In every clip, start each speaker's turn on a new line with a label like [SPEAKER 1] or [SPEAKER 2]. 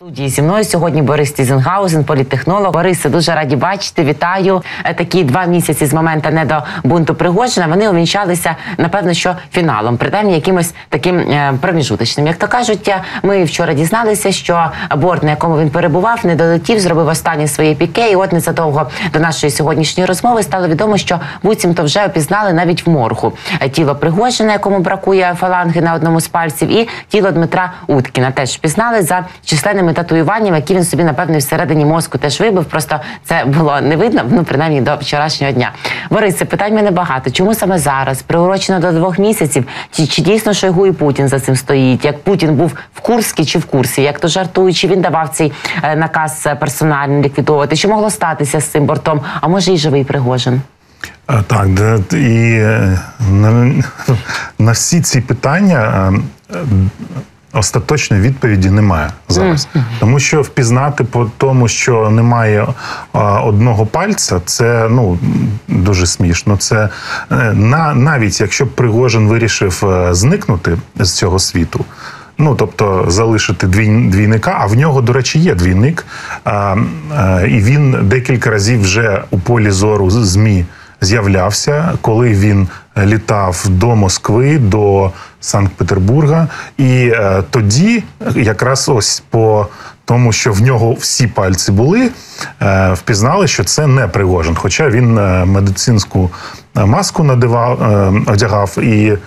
[SPEAKER 1] Студії зі мною сьогодні Борис Тізенгаузен, політтехнолог. Борисе, дуже раді бачити. Вітаю. Е, Такі два місяці з моменту не до бунту Пригожина. Вони увінчалися, напевно, що фіналом, принаймні якимось таким е, проміжуточним. Як то кажуть, е, ми вчора дізналися, що борт, на якому він перебував, не долетів, зробив останнє своє піке. І от незадовго до нашої сьогоднішньої розмови стало відомо, що буцімто вже опізнали навіть в моргу тіло Пригожина, якому бракує фаланги на одному з пальців, і тіло Дмитра Уткіна теж впізнали за численними татуюваннями, які він собі напевно всередині мозку теж вибив. Просто це було не видно, ну принаймні до вчорашнього дня. Борисе, питань мене багато. Чому саме зараз? Приурочено до двох місяців? Чи, чи дійсно Шойгу і Путін за цим стоїть? Як Путін був в Курській чи в курсі? Як то жартують, чи він давав цей е, наказ е, персонально ліквідовувати? Що могло статися з цим бортом? А може і живий Пригожин?
[SPEAKER 2] Так, і е, на, на всі ці питання е, е, остаточної відповіді немає зараз. Тому що впізнати по тому, що немає а, одного пальця, це ну дуже смішно. Це е, на, навіть якщо б Пригожин вирішив е, зникнути з цього світу. Ну, тобто залишити двій, двійника, а в нього, до речі, є двійник. А, а, і він декілька разів вже у полі зору ЗМІ з'являвся, коли він літав до Москви, до Санкт-Петербурга. І е, тоді, якраз ось по тому, що в нього всі пальці були, е, впізнали, що це не Пригожин. Хоча він е, медицинську е, маску надивав, е, одягав і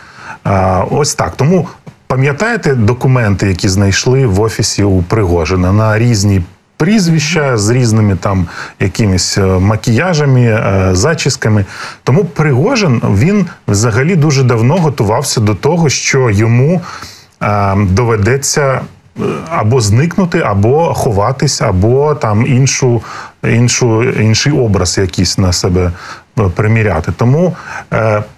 [SPEAKER 2] е, ось так. Тому пам'ятаєте документи, які знайшли в офісі у Пригожина на різні прізвища з різними там якимись е, макіяжами, е, зачісками. Тому Пригожин він взагалі дуже давно готувався до того, що йому е, доведеться або зникнути, або ховатись, або там іншу, іншу, інший образ якийсь на себе приміряти. Тому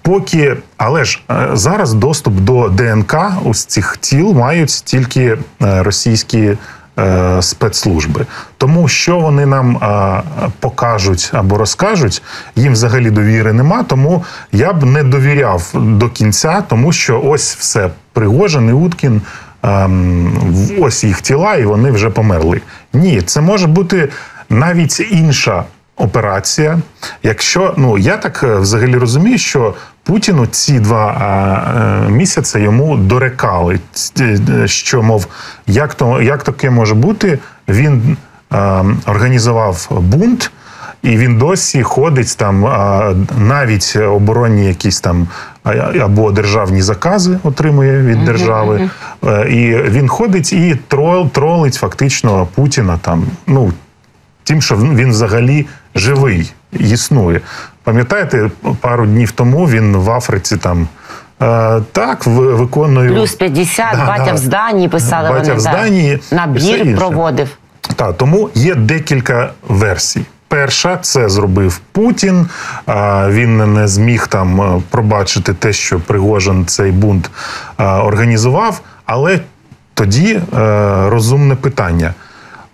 [SPEAKER 2] поки, але ж зараз доступ до ДНК ось цих тіл мають тільки російські. Е, Спецслужби, тому що вони нам е, покажуть або розкажуть, їм взагалі довіри нема. Тому я б не довіряв до кінця, тому що ось все Пригожин і Уткін ем, ось їх тіла, і вони вже померли. Ні, це може бути навіть інша операція. Якщо ну я так е, взагалі розумію, що Путіну ці два е, е, місяці йому дорекали, е, що мов, як то як таке може бути, він організував бунт. І він досі ходить там навіть оборонні якісь там або державні закази отримує від держави. І він ходить і трол, тролить фактично Путіна там. Ну тим, що він взагалі живий, існує. Пам'ятаєте, пару днів тому він в Африці там. е, Так, в- виконує
[SPEAKER 1] Плюс 50,
[SPEAKER 2] Да,
[SPEAKER 1] батя
[SPEAKER 2] да.
[SPEAKER 1] в зданні писали
[SPEAKER 2] Батя
[SPEAKER 1] вони.
[SPEAKER 2] в зданні
[SPEAKER 1] Набір проводив.
[SPEAKER 2] Так, тому є декілька версій. Перша це зробив Путін. А, Він не зміг там е, пробачити те, що Пригожин цей бунт а, організував. Але тоді е, розумне питання: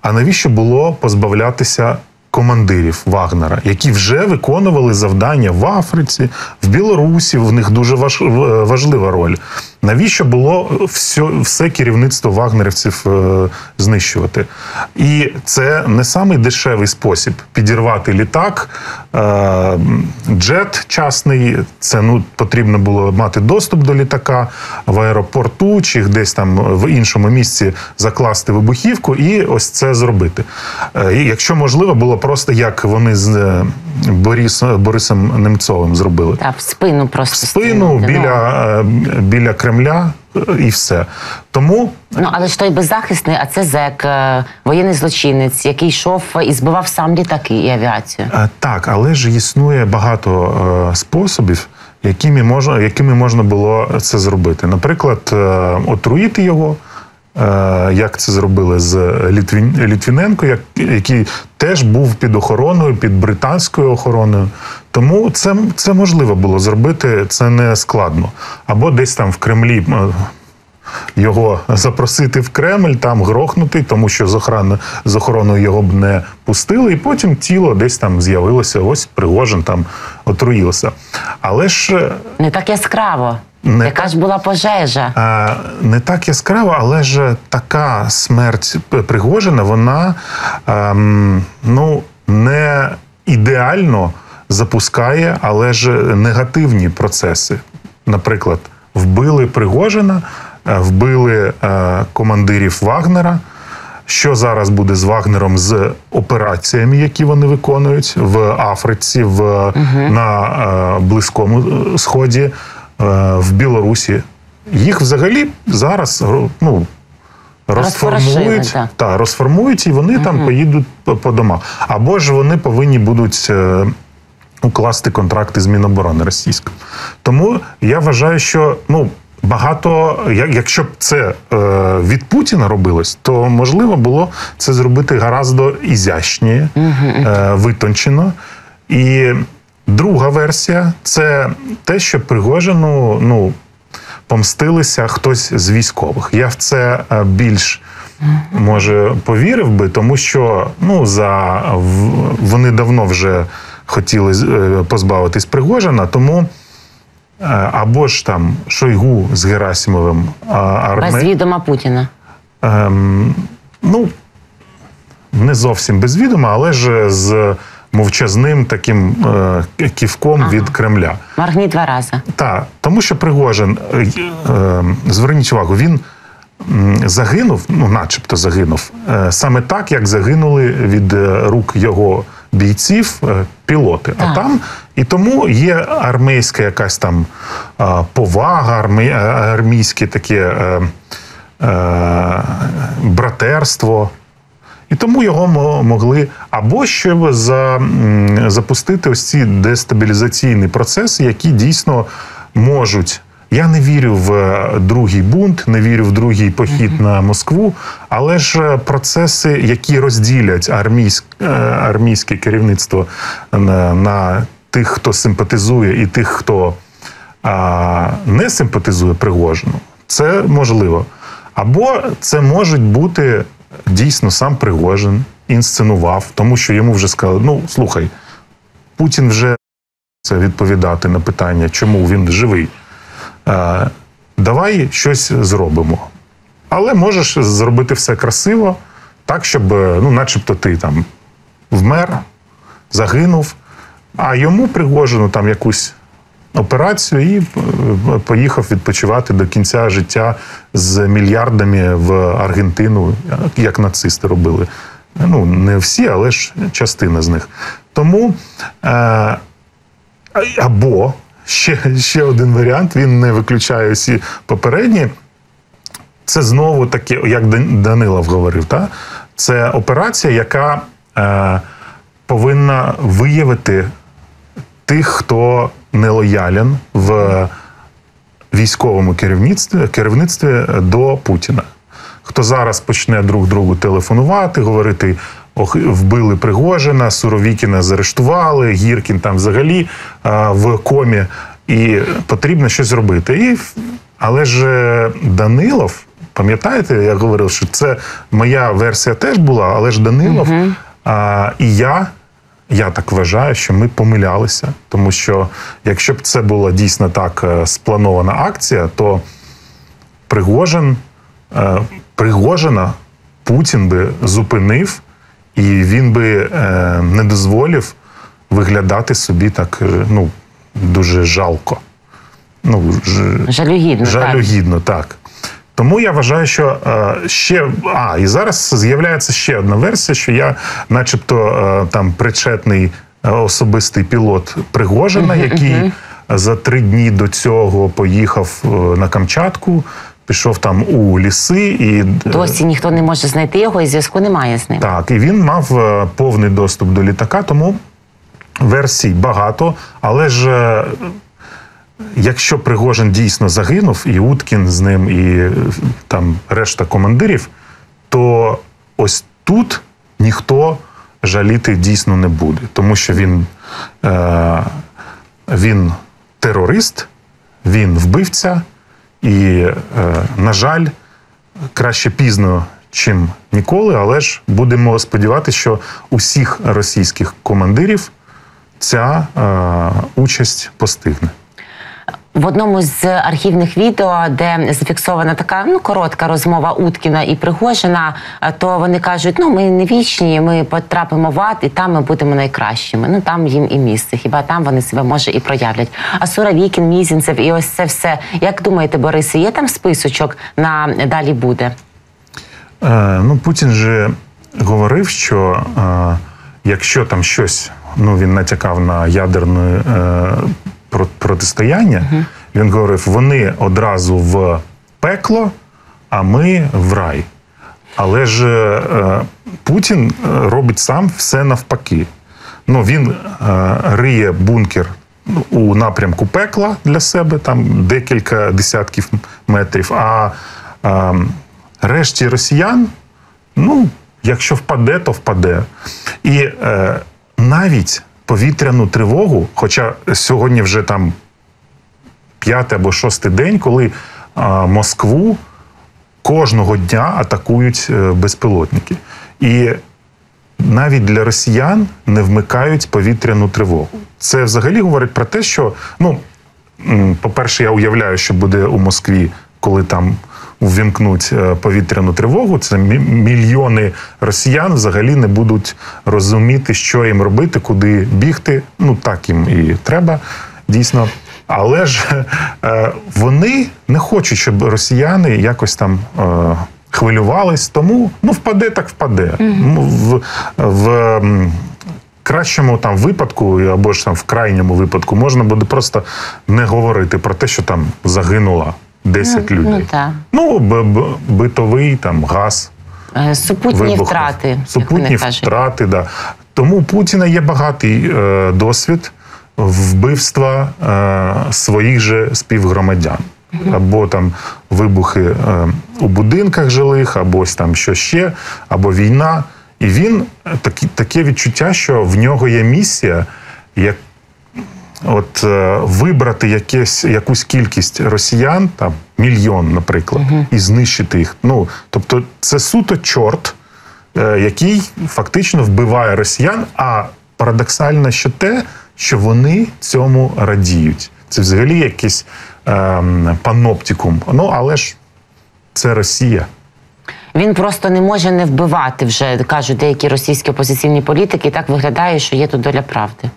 [SPEAKER 2] а навіщо було позбавлятися командирів Вагнера, які вже виконували завдання в Африці, в Білорусі? В них дуже важ, важлива роль. Навіщо було все, все керівництво вагнерівців е, знищувати? І це не самий дешевий спосіб підірвати літак, е, джет частний. Це ну потрібно було мати доступ до літака в аеропорту чи десь там в іншому місці закласти вибухівку і ось це зробити. Е, якщо можливо, було просто як вони з е, Борис, Борисом Немцовим зробили
[SPEAKER 1] Так, в спину просто.
[SPEAKER 2] в спину
[SPEAKER 1] стріляти, ну.
[SPEAKER 2] біля, е, біля Кремля е, і все. Тому
[SPEAKER 1] Ну, але ж той беззахисний, а це зек, е, воєнний злочинець, який йшов і збивав сам літаки і авіацію.
[SPEAKER 2] е, так, але ж існує багато способів, якими можна, якими можна було це зробити. Наприклад, отруїти його. Е, Як це зробили з Літвін, Літвіненко, який теж був під охороною, під британською охороною. Тому це, це можливо було зробити, це не складно. Або десь там в Кремлі е, його запросити в Кремль, там грохнути, тому що з охорони, з охороною його б не пустили, і потім тіло десь там з'явилося. Ось Пригожин там отруївся. Але ж е,
[SPEAKER 1] Не так яскраво.
[SPEAKER 2] Не
[SPEAKER 1] Яка ж була пожежа?
[SPEAKER 2] а, не так яскраво, але ж така смерть Пригожина, вона ем, ну, не ідеально запускає, але ж негативні процеси. Наприклад, вбили Пригожина, е, вбили е, командирів Вагнера. Що зараз буде з Вагнером з операціями, які вони виконують в Африці, в, на е, Близькому е, Сході, в Білорусі? Їх взагалі зараз ну, розформують, та, розформують і вони там поїдуть по, по домах. Або ж вони повинні будуть. е, Укласти контракти з Міноборони російською. Тому я вважаю, що ну багато, як- якщо б це е, від Путіна робилось, то можливо було це зробити гораздо ізящніше, е, витончено. І друга версія це те, що Пригожину ну, помстилися хтось з військових. Я в це е, більш може повірив би, тому що ну за вони давно вже хотіли е, позбавитись Пригожина, тому. е, Або ж там Шойгу з Герасимовим а.
[SPEAKER 1] Без відома Путіна.
[SPEAKER 2] ем, ну не зовсім без відома, але ж з мовчазним таким е, ківком від Кремля.
[SPEAKER 1] Моргні два рази.
[SPEAKER 2] Так, тому що Пригожин, е, е, зверніть увагу, він загинув, ну, начебто загинув, е, саме так, як загинули від е, рук його бійців е, пілоти. А там і тому є армійська якась там е, повага, армі, е, армійське таке е, братерство. І тому його могли або ще за, запустити ось ці дестабілізаційні процеси, які дійсно можуть. Я не вірю в е, другий бунт, не вірю в другий похід на Москву, але ж е, процеси, які розділять армійськ, е, армійське керівництво на, на тих, хто симпатизує, і тих, хто а, не симпатизує Пригожину, це можливо. Або це можуть бути дійсно сам Пригожин інсценував, тому що йому вже сказали: ну слухай, Путін вже це відповідати на питання, чому він живий. Е, давай щось зробимо. Але можеш зробити все красиво, так, щоб, е, ну, начебто, ти там вмер, загинув, а йому Пригожину там якусь операцію і е, поїхав відпочивати до кінця життя з мільярдами в Аргентину, як нацисти робили. Ну, не всі, але ж частина з них. Тому е, або ще, ще один варіант, він не виключає всі попередні. Це знову таки, як Дан- Данилов говорив, та? це операція, яка е, повинна виявити тих, хто нелоялен в військовому керівництві, керівництві до Путіна. Хто зараз почне друг другу телефонувати, говорити, ох, вбили Пригожина, Суровікіна заарештували, Гіркін там взагалі а, в комі, і потрібно щось зробити. І, але ж е, Данилов, пам'ятаєте, я говорив, що це моя версія теж була, але ж Данилов а, і я я так вважаю, що ми помилялися, тому що якщо б це була дійсно так е, спланована акція, то Пригожин, е, Пригожина Путін би зупинив, і він би е, не дозволив виглядати собі так ну, дуже жалко. Ну, ж,
[SPEAKER 1] Жалюгідно. так.
[SPEAKER 2] Жалюгідно, так. Тому я вважаю, що е, ще. А, і зараз з'являється ще одна версія, що я, начебто, е, там причетний е, особистий пілот Пригожина, який за три дні до цього поїхав на Камчатку, пішов там у ліси і.
[SPEAKER 1] Досі ніхто не може знайти його і зв'язку немає з ним.
[SPEAKER 2] Так, і він мав повний доступ до літака, тому версій багато, але ж. Якщо Пригожин дійсно загинув, і Уткін з ним, і е, там решта командирів, то ось тут ніхто жаліти дійсно не буде, тому що він, е, він терорист, він вбивця, І, е, на жаль, краще пізно, чим ніколи, але ж будемо сподіватися, що усіх російських командирів ця е, участь постигне.
[SPEAKER 1] В одному з архівних відео, де зафіксована така ну коротка розмова Уткіна і Пригожина, е, то вони кажуть: ну ми не вічні, ми потрапимо в ад, і там ми будемо найкращими. Ну там їм і місце. Хіба там вони себе може і проявлять? А Суровікін, Мізінцев і ось це все. Як думаєте, Борисе, є там списочок на далі буде?
[SPEAKER 2] Е, ну, Путін же говорив, що е, якщо там щось, ну він натякав на ядерне е, про- протистояння, він говорив, вони одразу в пекло, а ми в рай. Але ж е, Путін е, робить сам все навпаки. Ну, він е, риє бункер ну, у напрямку пекла для себе, там декілька десятків метрів. А е, решті росіян, ну, якщо впаде, то впаде. І е, навіть повітряну тривогу, хоча сьогодні вже там п'ятий або шостий день, коли е, Москву кожного дня атакують е, безпілотники. І навіть для росіян не вмикають повітряну тривогу. Це взагалі говорить про те, що ну, по-перше, я уявляю, що буде у Москві, коли там увімкнуть е, повітряну тривогу. Це мільйони росіян взагалі не будуть розуміти, що їм робити, куди бігти. Ну так їм і треба дійсно. Але ж е, вони не хочуть, щоб росіяни якось там е, хвилювались, тому ну впаде, так впаде. Ну, В, в м, кращому там випадку, або ж там в крайньому випадку, можна буде просто не говорити про те, що там загинуло 10 людей.
[SPEAKER 1] ну, так.
[SPEAKER 2] Ну, б- б- битовий там газ.
[SPEAKER 1] Е, Супутні
[SPEAKER 2] вибухів.
[SPEAKER 1] втрати,
[SPEAKER 2] Супутні втрати, да. Тому у Путіна є багатий е, досвід вбивства е, своїх же співгромадян. Або там вибухи е, у будинках жилих, або ось там що ще, або війна. І він е, такі, таке відчуття, що в нього є місія, як от е, вибрати якесь, якусь кількість росіян, там мільйон, наприклад, і знищити їх. Ну, тобто, це суто чорт, е, який фактично вбиває росіян. А парадоксально ще те, що вони цьому радіють. Це взагалі якийсь ем, паноптикум. Ну, але ж це Росія.
[SPEAKER 1] Він просто не може не вбивати вже, кажуть деякі російські опозиційні політики. І так виглядає, що є тут доля правди.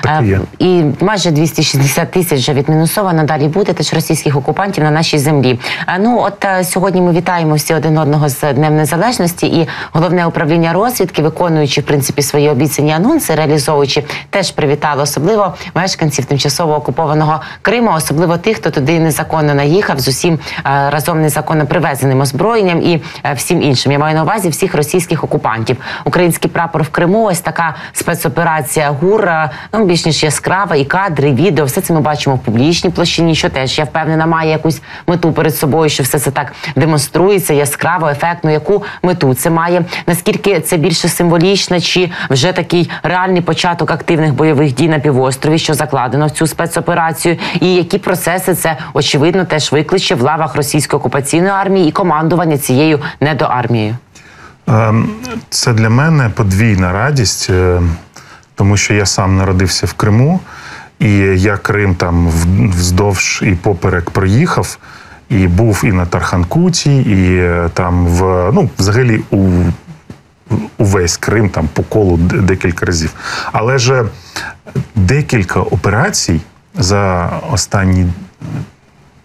[SPEAKER 2] Так і є.
[SPEAKER 1] Е, І майже 260 тисяч вже відмінусовано. Далі буде теж російських окупантів на нашій землі. Е, Ну от е, сьогодні ми вітаємо всі один одного з Днем Незалежності, і головне управління розвідки, виконуючи в принципі свої обіцяні анонси, реалізовуючи, теж привітало особливо мешканців тимчасово окупованого Криму, особливо тих, хто туди незаконно наїхав з усім е, разом незаконно привезеним озброєнням і всім іншим. Я маю на увазі всіх російських окупантів. Український прапор в Криму. Ось така спецоперація ГУР. Ну більш ніж яскрава, і кадри, і відео. Все це ми бачимо в публічній площині, що теж я впевнена, має якусь мету перед собою, що все це так демонструється яскраво, ефектно. Яку мету це має? Наскільки це більше символічно, чи вже такий реальний початок активних бойових дій на півострові, що закладено в цю спецоперацію, і які процеси це очевидно теж викличе в лавах російської окупаційної армії і командування цією недоармією?
[SPEAKER 2] Ем, Це для мене подвійна радість, е, тому що я сам народився в Криму, і я Крим там вздовж і поперек проїхав, і був і на Тарханкуті, і е, там в ну, взагалі у. Увесь Крим там по колу декілька разів. Але ж декілька операцій за останні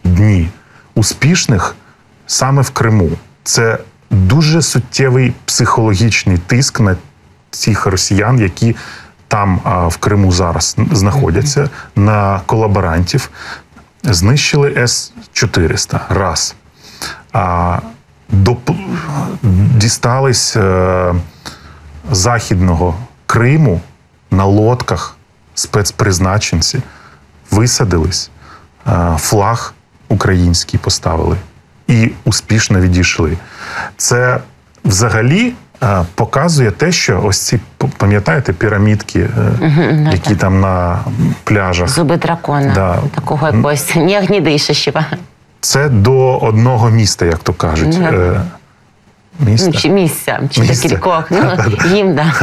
[SPEAKER 2] дні успішних саме в Криму. Це дуже суттєвий психологічний тиск на цих росіян, які там а, в Криму зараз знаходяться, на колаборантів. Знищили С-400 раз. А, доп... дістались е, західного Криму на лодках спецпризначенці, висадились, е, флаг український поставили і успішно відійшли. Це взагалі показує те, що ось ці пам'ятаєте пірамідки, е, які там на пляжах.
[SPEAKER 1] Зуби дракона,
[SPEAKER 2] Да.
[SPEAKER 1] такого якогось не огнідишащого.
[SPEAKER 2] Це до одного міста, як то кажуть. Е,
[SPEAKER 1] Ну,
[SPEAKER 2] Міста.
[SPEAKER 1] чи місця, чи
[SPEAKER 2] Місця.
[SPEAKER 1] до кількох. Ну, їм, да.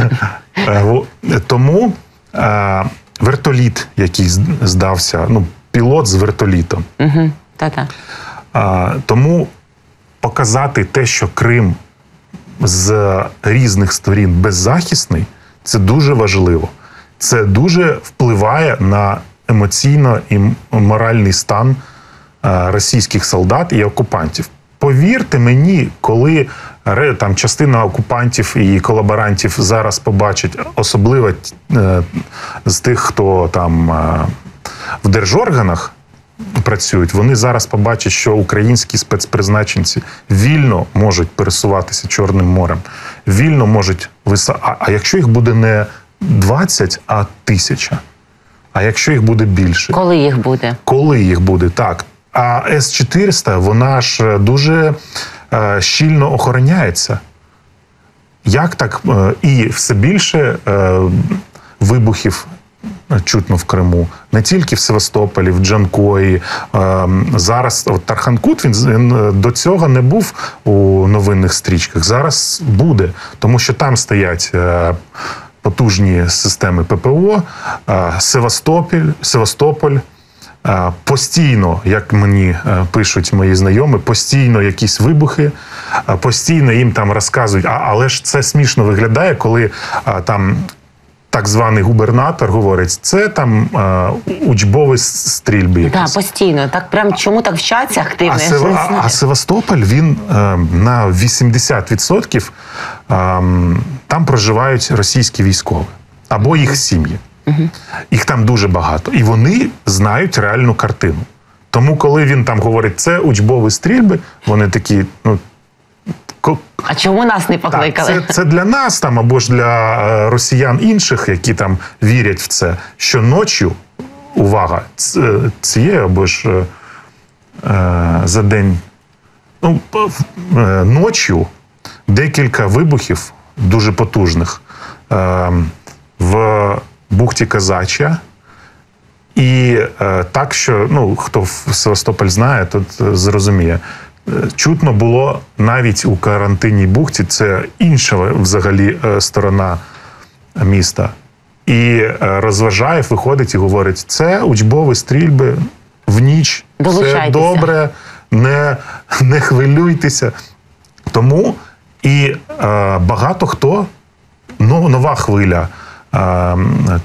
[SPEAKER 2] Е, Тому е, вертоліт, який здався, ну, пілот з вертолітом.
[SPEAKER 1] Угу. Та-та.
[SPEAKER 2] А, тому показати те, що Крим з різних сторін беззахисний, це дуже важливо. Це дуже впливає на емоційно і моральний стан е, російських солдат і окупантів. Повірте мені, коли там частина окупантів і колаборантів зараз побачать, особливо е, з тих, хто там е, в держорганах працюють, вони зараз побачать, що українські спецпризначенці вільно можуть пересуватися Чорним морем, вільно можуть виса. А, а якщо їх буде не 20, а тисяча? А якщо їх буде більше?
[SPEAKER 1] Коли їх буде?
[SPEAKER 2] Коли їх буде так? А С-400, вона ж дуже е, щільно охороняється. Як так? Е, і все більше е, вибухів чутно в Криму, не тільки в Севастополі, в Джанкої. Е, зараз от Тарханкут він, е, до цього не був у новинних стрічках. Зараз буде, тому що там стоять. Е, Потужні системи ППО, е, Севастополь, Севастополь, Е, Постійно, як мені е, пишуть мої знайомі, постійно якісь вибухи, е, постійно їм там розказують. А, але ж це смішно виглядає, коли е, там так званий губернатор говорить, це там е, учбові стрільби.
[SPEAKER 1] Так, постійно. Так прям чому так вчаться активно?
[SPEAKER 2] А,
[SPEAKER 1] я
[SPEAKER 2] Сева- а, а Севастополь він е, на 80% е, там проживають російські військові або їх сім'ї. Їх там дуже багато. І вони знають реальну картину. Тому, коли він там говорить, це учбові стрільби, вони такі, ну.
[SPEAKER 1] А чому нас не
[SPEAKER 2] так,
[SPEAKER 1] покликали?
[SPEAKER 2] це, це для нас там або ж для е, росіян інших, які там вірять в це, що ночі, увага, ц- цієї або ж е, е, за день, ну, е, ночі декілька вибухів дуже потужних е, в бухті Казача. І е, так, що ну, хто в Севастополь знає, тут е, зрозуміє. Е, Чутно було навіть у карантинній бухті, це інша взагалі е, сторона міста. І е, розважаєв виходить і говорить: це учбові стрільби в ніч, все добре, не, не хвилюйтеся. Тому і е, багато хто ну, нова хвиля е,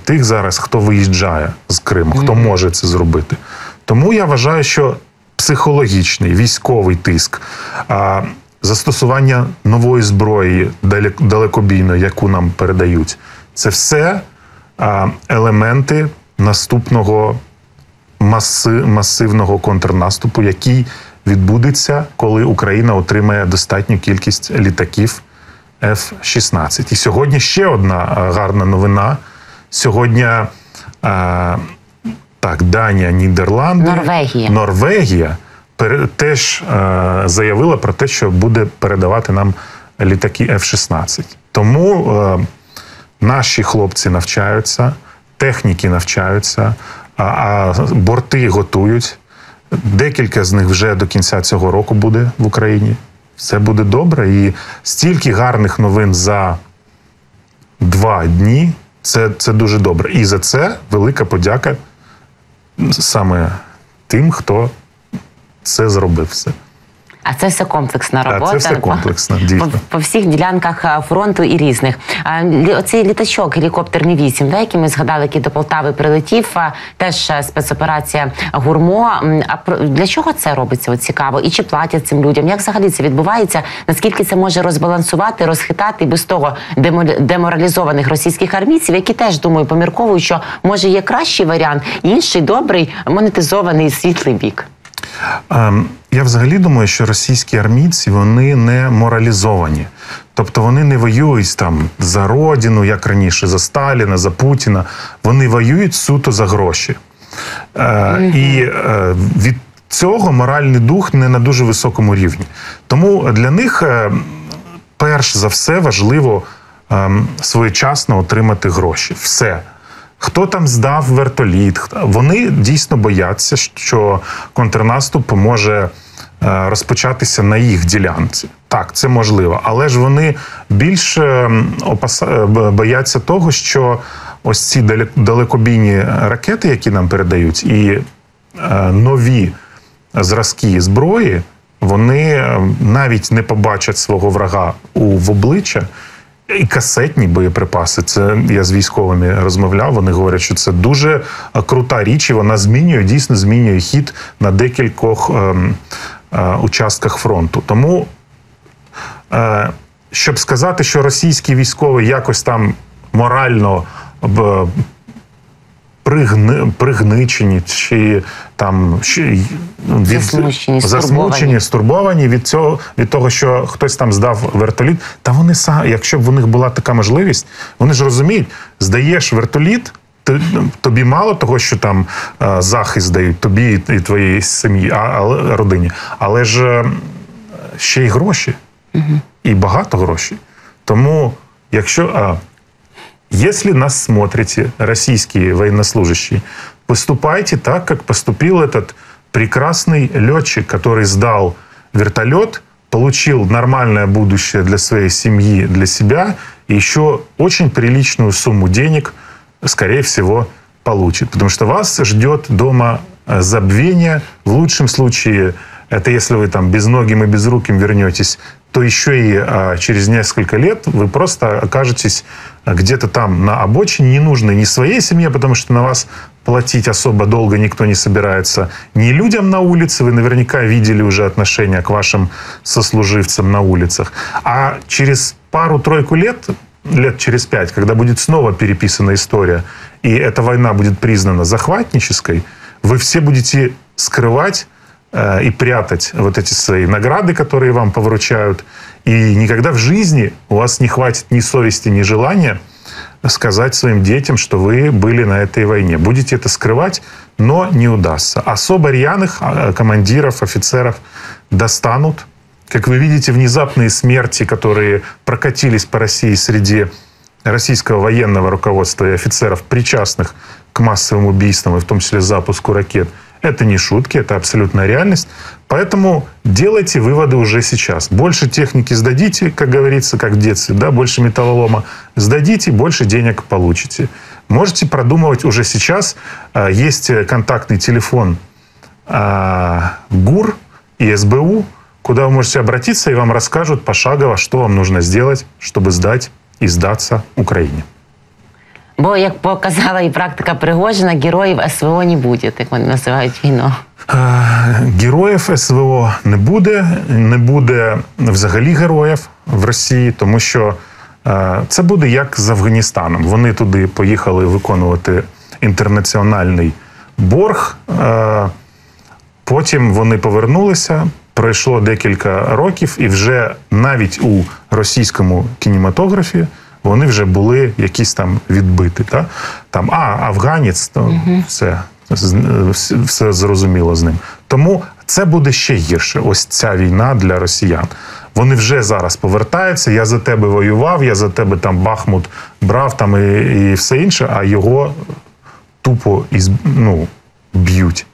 [SPEAKER 2] тих зараз, хто виїжджає з Криму, хто може це зробити. Тому я вважаю, що психологічний військовий тиск, е, застосування нової зброї далек- далекобійної, яку нам передають, це все елементи наступного масивного контрнаступу, який відбудеться, коли Україна отримає достатню кількість літаків F-16. І сьогодні ще одна гарна новина. Сьогодні так, Данія, Нідерланди,
[SPEAKER 1] Норвегія.
[SPEAKER 2] Норвегія теж е, заявила про те, що буде передавати нам літаки F-16. Тому е, наші хлопці навчаються, техніки навчаються, а, а борти готують. Декілька з них вже до кінця цього року буде в Україні. Все буде добре. І стільки гарних новин за два дні. Це, це дуже добре. І за це велика подяка саме тим, хто це зробив все.
[SPEAKER 1] А це все комплексна робота.
[SPEAKER 2] це все комплексно, дійсно.
[SPEAKER 1] По, по всіх ділянках фронту і різних. Оцей літачок, гелікоптер Мі-8, да, який ми згадали, який до Полтави прилетів, а, теж спецоперація Гурмо. А про- для чого це робиться? От цікаво. І чи платять цим людям? Як взагалі це відбувається? Наскільки це може розбалансувати, розхитати без того демо- деморалізованих російських армійців, які теж думаю, помірковують, що може є кращий варіант, інший добрий, монетизований світлий бік.
[SPEAKER 2] Ем, Я взагалі думаю, що російські армійці вони не моралізовані. Тобто вони не воюють там за родину, як раніше, за Сталіна, за Путіна. Вони воюють суто за гроші. Е, І е, від цього моральний дух не на дуже високому рівні. Тому для них е, перш за все важливо ем, своєчасно отримати гроші. Все. Хто там здав вертоліт? Вони дійсно бояться, що контрнаступ може е, розпочатися на їх ділянці. Так, це можливо, але ж вони більше е, бояться того, що ось ці далек- далекобійні ракети, які нам передають, і е, нові зразки зброї, вони навіть не побачать свого врага у в обличчя. І касетні боєприпаси. Це я з військовими розмовляв. Вони говорять, що це дуже е, крута річ, і вона змінює, дійсно змінює хід на декількох ем, е, участках фронту. Тому, е, щоб сказати, що російські військові якось там морально пригни, пригничені чи там чи, ну, від,
[SPEAKER 1] Засмучені,
[SPEAKER 2] засмучені,
[SPEAKER 1] стурбовані.
[SPEAKER 2] від цього, від того, що хтось там здав вертоліт. Та вони са, якщо б у них була така можливість, вони ж розуміють, здаєш вертоліт. Тобі мало того, що там е, захист дають тобі і твоїй сім'ї, а, але- родині, але ж е, ще й гроші, і багато грошей. Тому, якщо а, Если нас смотрите, российские военнослужащие, поступайте так, как поступил этот прекрасный летчик, который сдал вертолет, получил нормальное будущее для своей семьи, для себя, и еще очень приличную сумму денег, скорее всего, получит. Потому что вас ждет дома э, забвение. В лучшем случае, это если вы там безногим и безруким вернетесь, то еще и а, через несколько лет вы просто окажетесь где-то там на обочине, не нужны ни своей семье, потому что на вас платить особо долго никто не собирается, ни людям на улице, вы наверняка видели уже отношения к вашим сослуживцам на улицах, а через пару-тройку лет, лет через пять, когда будет снова переписана история, и эта война будет признана захватнической, вы все будете скрывать э, и прятать вот эти свои награды, которые вам повручают. И никогда в жизни у вас не хватит ни совести, ни желания сказать своим детям, что вы были на этой войне. Будете это скрывать, но не удастся. Особо рьяных а, командиров, офицеров достанут. Как вы видите, внезапные смерти, которые прокатились по России среди российского военного руководства и офицеров, причастных к массовым убийствам, и в том числе запуску ракет, это не шутки, это абсолютная реальность. Поэтому делайте выводы уже сейчас. Больше техники сдадите, как говорится, как в детстве, да, больше металлолома сдадите, больше денег получите. Можете продумывать уже сейчас. А, Есть э, контактный телефон а, ГУР и СБУ, куда вы можете обратиться, и вам расскажут пошагово, что вам нужно сделать, чтобы сдать и сдаться Украине.
[SPEAKER 1] Бо, як показала і практика Пригожина, героїв СВО не буде, як вони називають війну.
[SPEAKER 2] Е, Героїв СВО не буде, не буде взагалі героїв в Росії, тому що е, це буде як з Афганістаном. Вони туди поїхали виконувати інтернаціональний борг. е, Потім вони повернулися. Пройшло декілька років, і вже навіть у російському кінематографі вони вже були якісь там відбиті. Та? Там, а, афганець, то все, все, все зрозуміло з ним. Тому це буде ще гірше. Ось ця війна для росіян. Вони вже зараз повертаються. Я за тебе воював, я за тебе там Бахмут брав там і, і все інше, а його тупо із, ну, б'ють.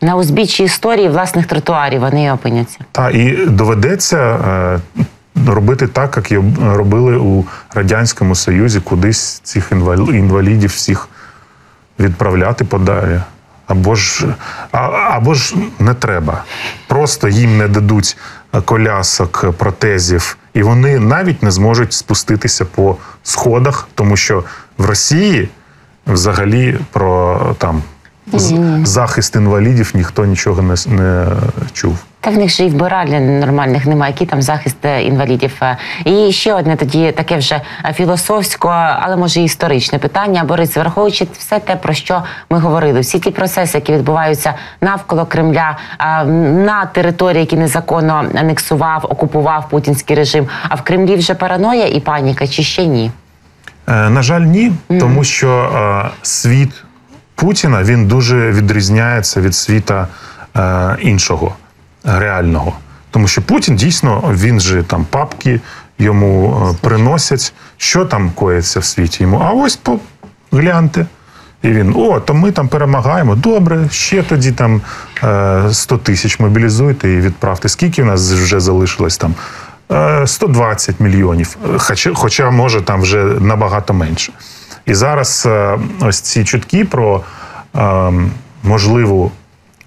[SPEAKER 1] На узбіччі історії власних тротуарів вони опиняться.
[SPEAKER 2] Та і доведеться е, робити так, як робили у радянському союзі, кудись цих інвалідів всіх відправляти подалі. Або ж, а, або ж не треба. Просто їм не дадуть колясок, протезів, і вони навіть не зможуть спуститися по сходах, тому що в Росії взагалі про там захист інвалідів ніхто нічого не, не чув.
[SPEAKER 1] Та в них же і вбиральня нормальних немає, який там захист е, інвалідів. Е, І ще одне тоді таке вже е, філософсько, але може і історичне питання. Борис, враховуючи все те, про що ми говорили, всі ті процеси, які відбуваються навколо Кремля, на території, які незаконно анексував, окупував путінський режим. А в Кремлі вже параноя і паніка, чи ще ні?
[SPEAKER 2] На жаль, ні, тому що світ Путіна він дуже відрізняється від світа е, іншого е, реального. Тому що Путін дійсно він же там папки йому е, приносять, що там коїться в світі йому. А ось погляньте, І він, о, то ми там перемагаємо. Добре, ще тоді там е, 100 тисяч мобілізуйте і відправте. Скільки в нас вже залишилось там? Е, 120 мільйонів. Е, Хоча, хоча може там вже набагато менше. І зараз е, ось ці чутки про е, можливу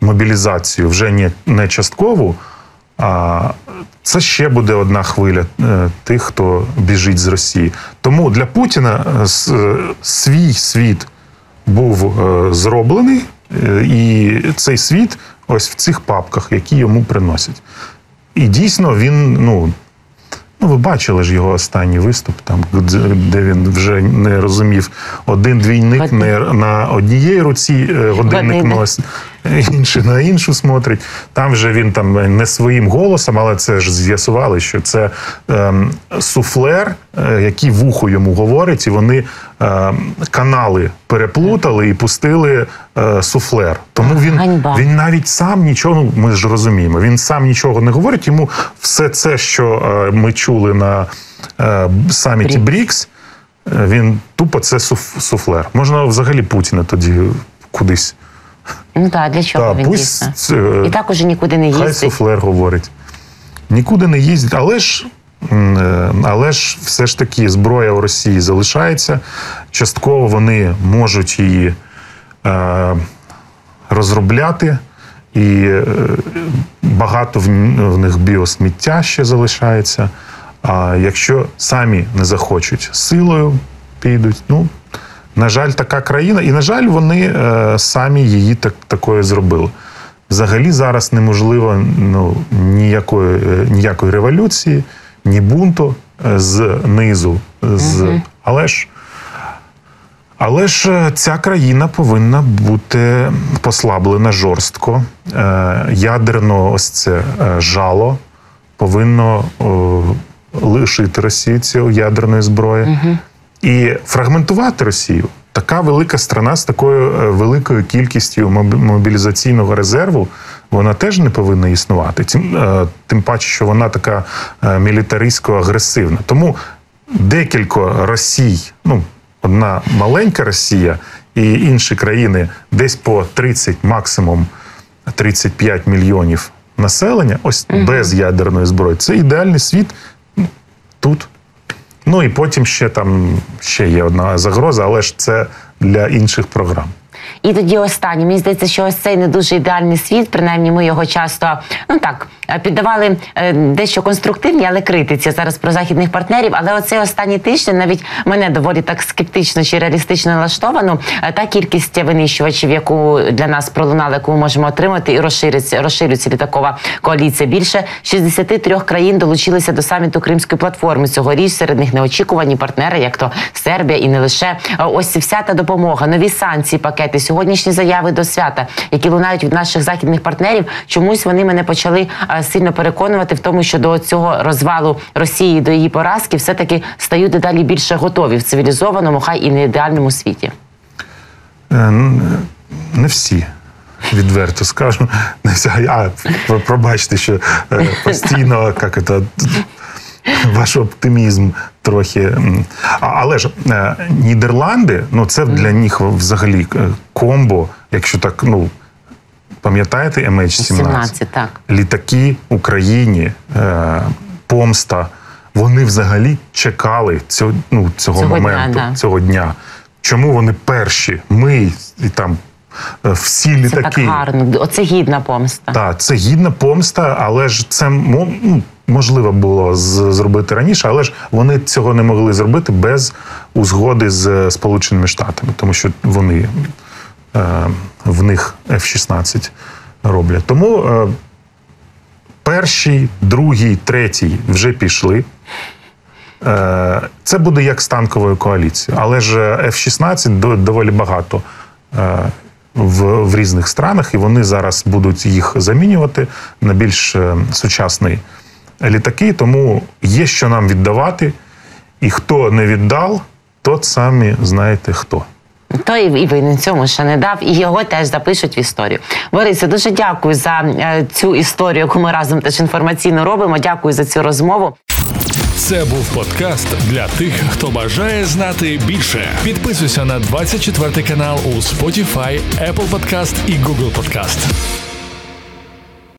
[SPEAKER 2] мобілізацію вже не, часткову. А це ще буде одна хвиля е, тих, хто біжить з Росії. Тому для Путіна свій світ був зроблений, і цей світ ось в цих папках, які йому приносять. І дійсно він, ну. Ну, ви бачили ж його останній виступ, там, де- він вже не розумів, один двійник не на однієї руці е, годинник
[SPEAKER 1] Години.
[SPEAKER 2] носить, інший на іншу смотрить. Там вже він там не своїм голосом, але це ж з'ясували, що це ем, суфлер, е, який вухо йому говорить, і вони ем, канали переплутали і пустили е, суфлер. Тому він,
[SPEAKER 1] Ганьба.
[SPEAKER 2] він навіть сам нічого, ну ми ж розуміємо, він сам нічого не говорить. Йому все це, що е, ми чули на е, саміті
[SPEAKER 1] Брікс.
[SPEAKER 2] Брікс, е, він тупо це суф, суфлер. Можна взагалі Путіна тоді кудись.
[SPEAKER 1] Ну так, для чого
[SPEAKER 2] Та,
[SPEAKER 1] він
[SPEAKER 2] пусть
[SPEAKER 1] дійсно?
[SPEAKER 2] це-
[SPEAKER 1] І так уже нікуди не
[SPEAKER 2] Хай
[SPEAKER 1] їздить.
[SPEAKER 2] суфлер говорить. Нікуди не їздять, але ж. м, е, Але ж все ж таки зброя у Росії залишається. Частково вони можуть її е, розробляти, і е, багато в, в них біосміття ще залишається. А якщо самі не захочуть силою, підуть. Ну, на жаль, така країна, і на жаль, вони е, самі її так, такою зробили. Взагалі зараз неможливо ну, ніякої, е, ніякої революції, ні бунту е, з низу. З, Але ж але ж ця країна повинна бути послаблена жорстко. Е, Ядерно, ось це е, жало повинно лишити Росію цю ядерної зброї і фрагментувати Росію. Така велика страна з такою е, великою кількістю моб- мобілізаційного резерву. Вона теж не повинна існувати. Тим, е, тим паче, що вона така е, мілітаристсько-агресивна. Тому декілька Росій, ну одна маленька Росія і інші країни десь по 30, максимум 35 мільйонів населення, ось без ядерної зброї. Це ідеальний світ ну, тут. Ну і потім ще там ще є одна загроза, але ж це для інших програм.
[SPEAKER 1] І тоді останнє. Мені здається, що ось цей не дуже ідеальний світ. Принаймні, ми його часто ну так е, піддавали е, дещо конструктивні, але критиці зараз про західних партнерів. Але оцей останній тиждень навіть мене доволі так скептично чи реалістично налаштовано. Е, Та кількість винищувачів, яку для нас пролунали, яку ми можемо отримати, і розшириться розширюється літакова коаліція. Більше 63 країн долучилися до саміту Кримської платформи цьогоріч. Серед них неочікувані партнери, як то Сербія, і не лише ось вся та допомога, нові санкції, пакети, сьогоднішні заяви до свята, які лунають від наших західних партнерів. Чомусь вони мене почали е, сильно переконувати в тому, що до цього розвалу Росії до її поразки все таки стають дедалі більше готові в цивілізованому, хай і не ідеальному світі.
[SPEAKER 2] Е, Не всі. Відверто скажу. Не. А, пробачте, що е, постійно як це, ваш оптимізм трохи. Але ж е, Нідерланди, ну це для них взагалі е, комбо, якщо так, ну. Пам'ятаєте MH17?
[SPEAKER 1] 17, так.
[SPEAKER 2] літаки Україні, е, помста. Вони взагалі чекали цього, ну, цього,
[SPEAKER 1] Цього дня,
[SPEAKER 2] моменту,
[SPEAKER 1] да.
[SPEAKER 2] цього дня. Чому вони перші? Ми і там всі
[SPEAKER 1] Це
[SPEAKER 2] літаки.
[SPEAKER 1] так гарно. Оце гідна помста.
[SPEAKER 2] Так, це гідна помста, але ж це ну, можливо було зробити раніше, але ж вони цього не могли зробити без узгоди з Сполученими Штатами, тому що вони е, в них F-16 роблять. Тому е, перший, другий, третій вже пішли. Е, Це буде як з танковою коаліцією, але ж F-16 до- доволі багато е, в, в різних странах, і вони зараз будуть їх замінювати на більш е, сучасні літаки. Тому є що нам віддавати, і хто не віддав, тот самі знаєте хто.
[SPEAKER 1] То і, винен цьому ще не дав, і його теж запишуть в історію. Борисе, дуже дякую за е, цю історію, яку ми разом теж інформаційно робимо. Дякую за цю розмову.
[SPEAKER 3] Це був подкаст для тих, хто бажає знати більше. Підписуйся на 24 канал у Spotify, Apple Podcast і Google Podcast.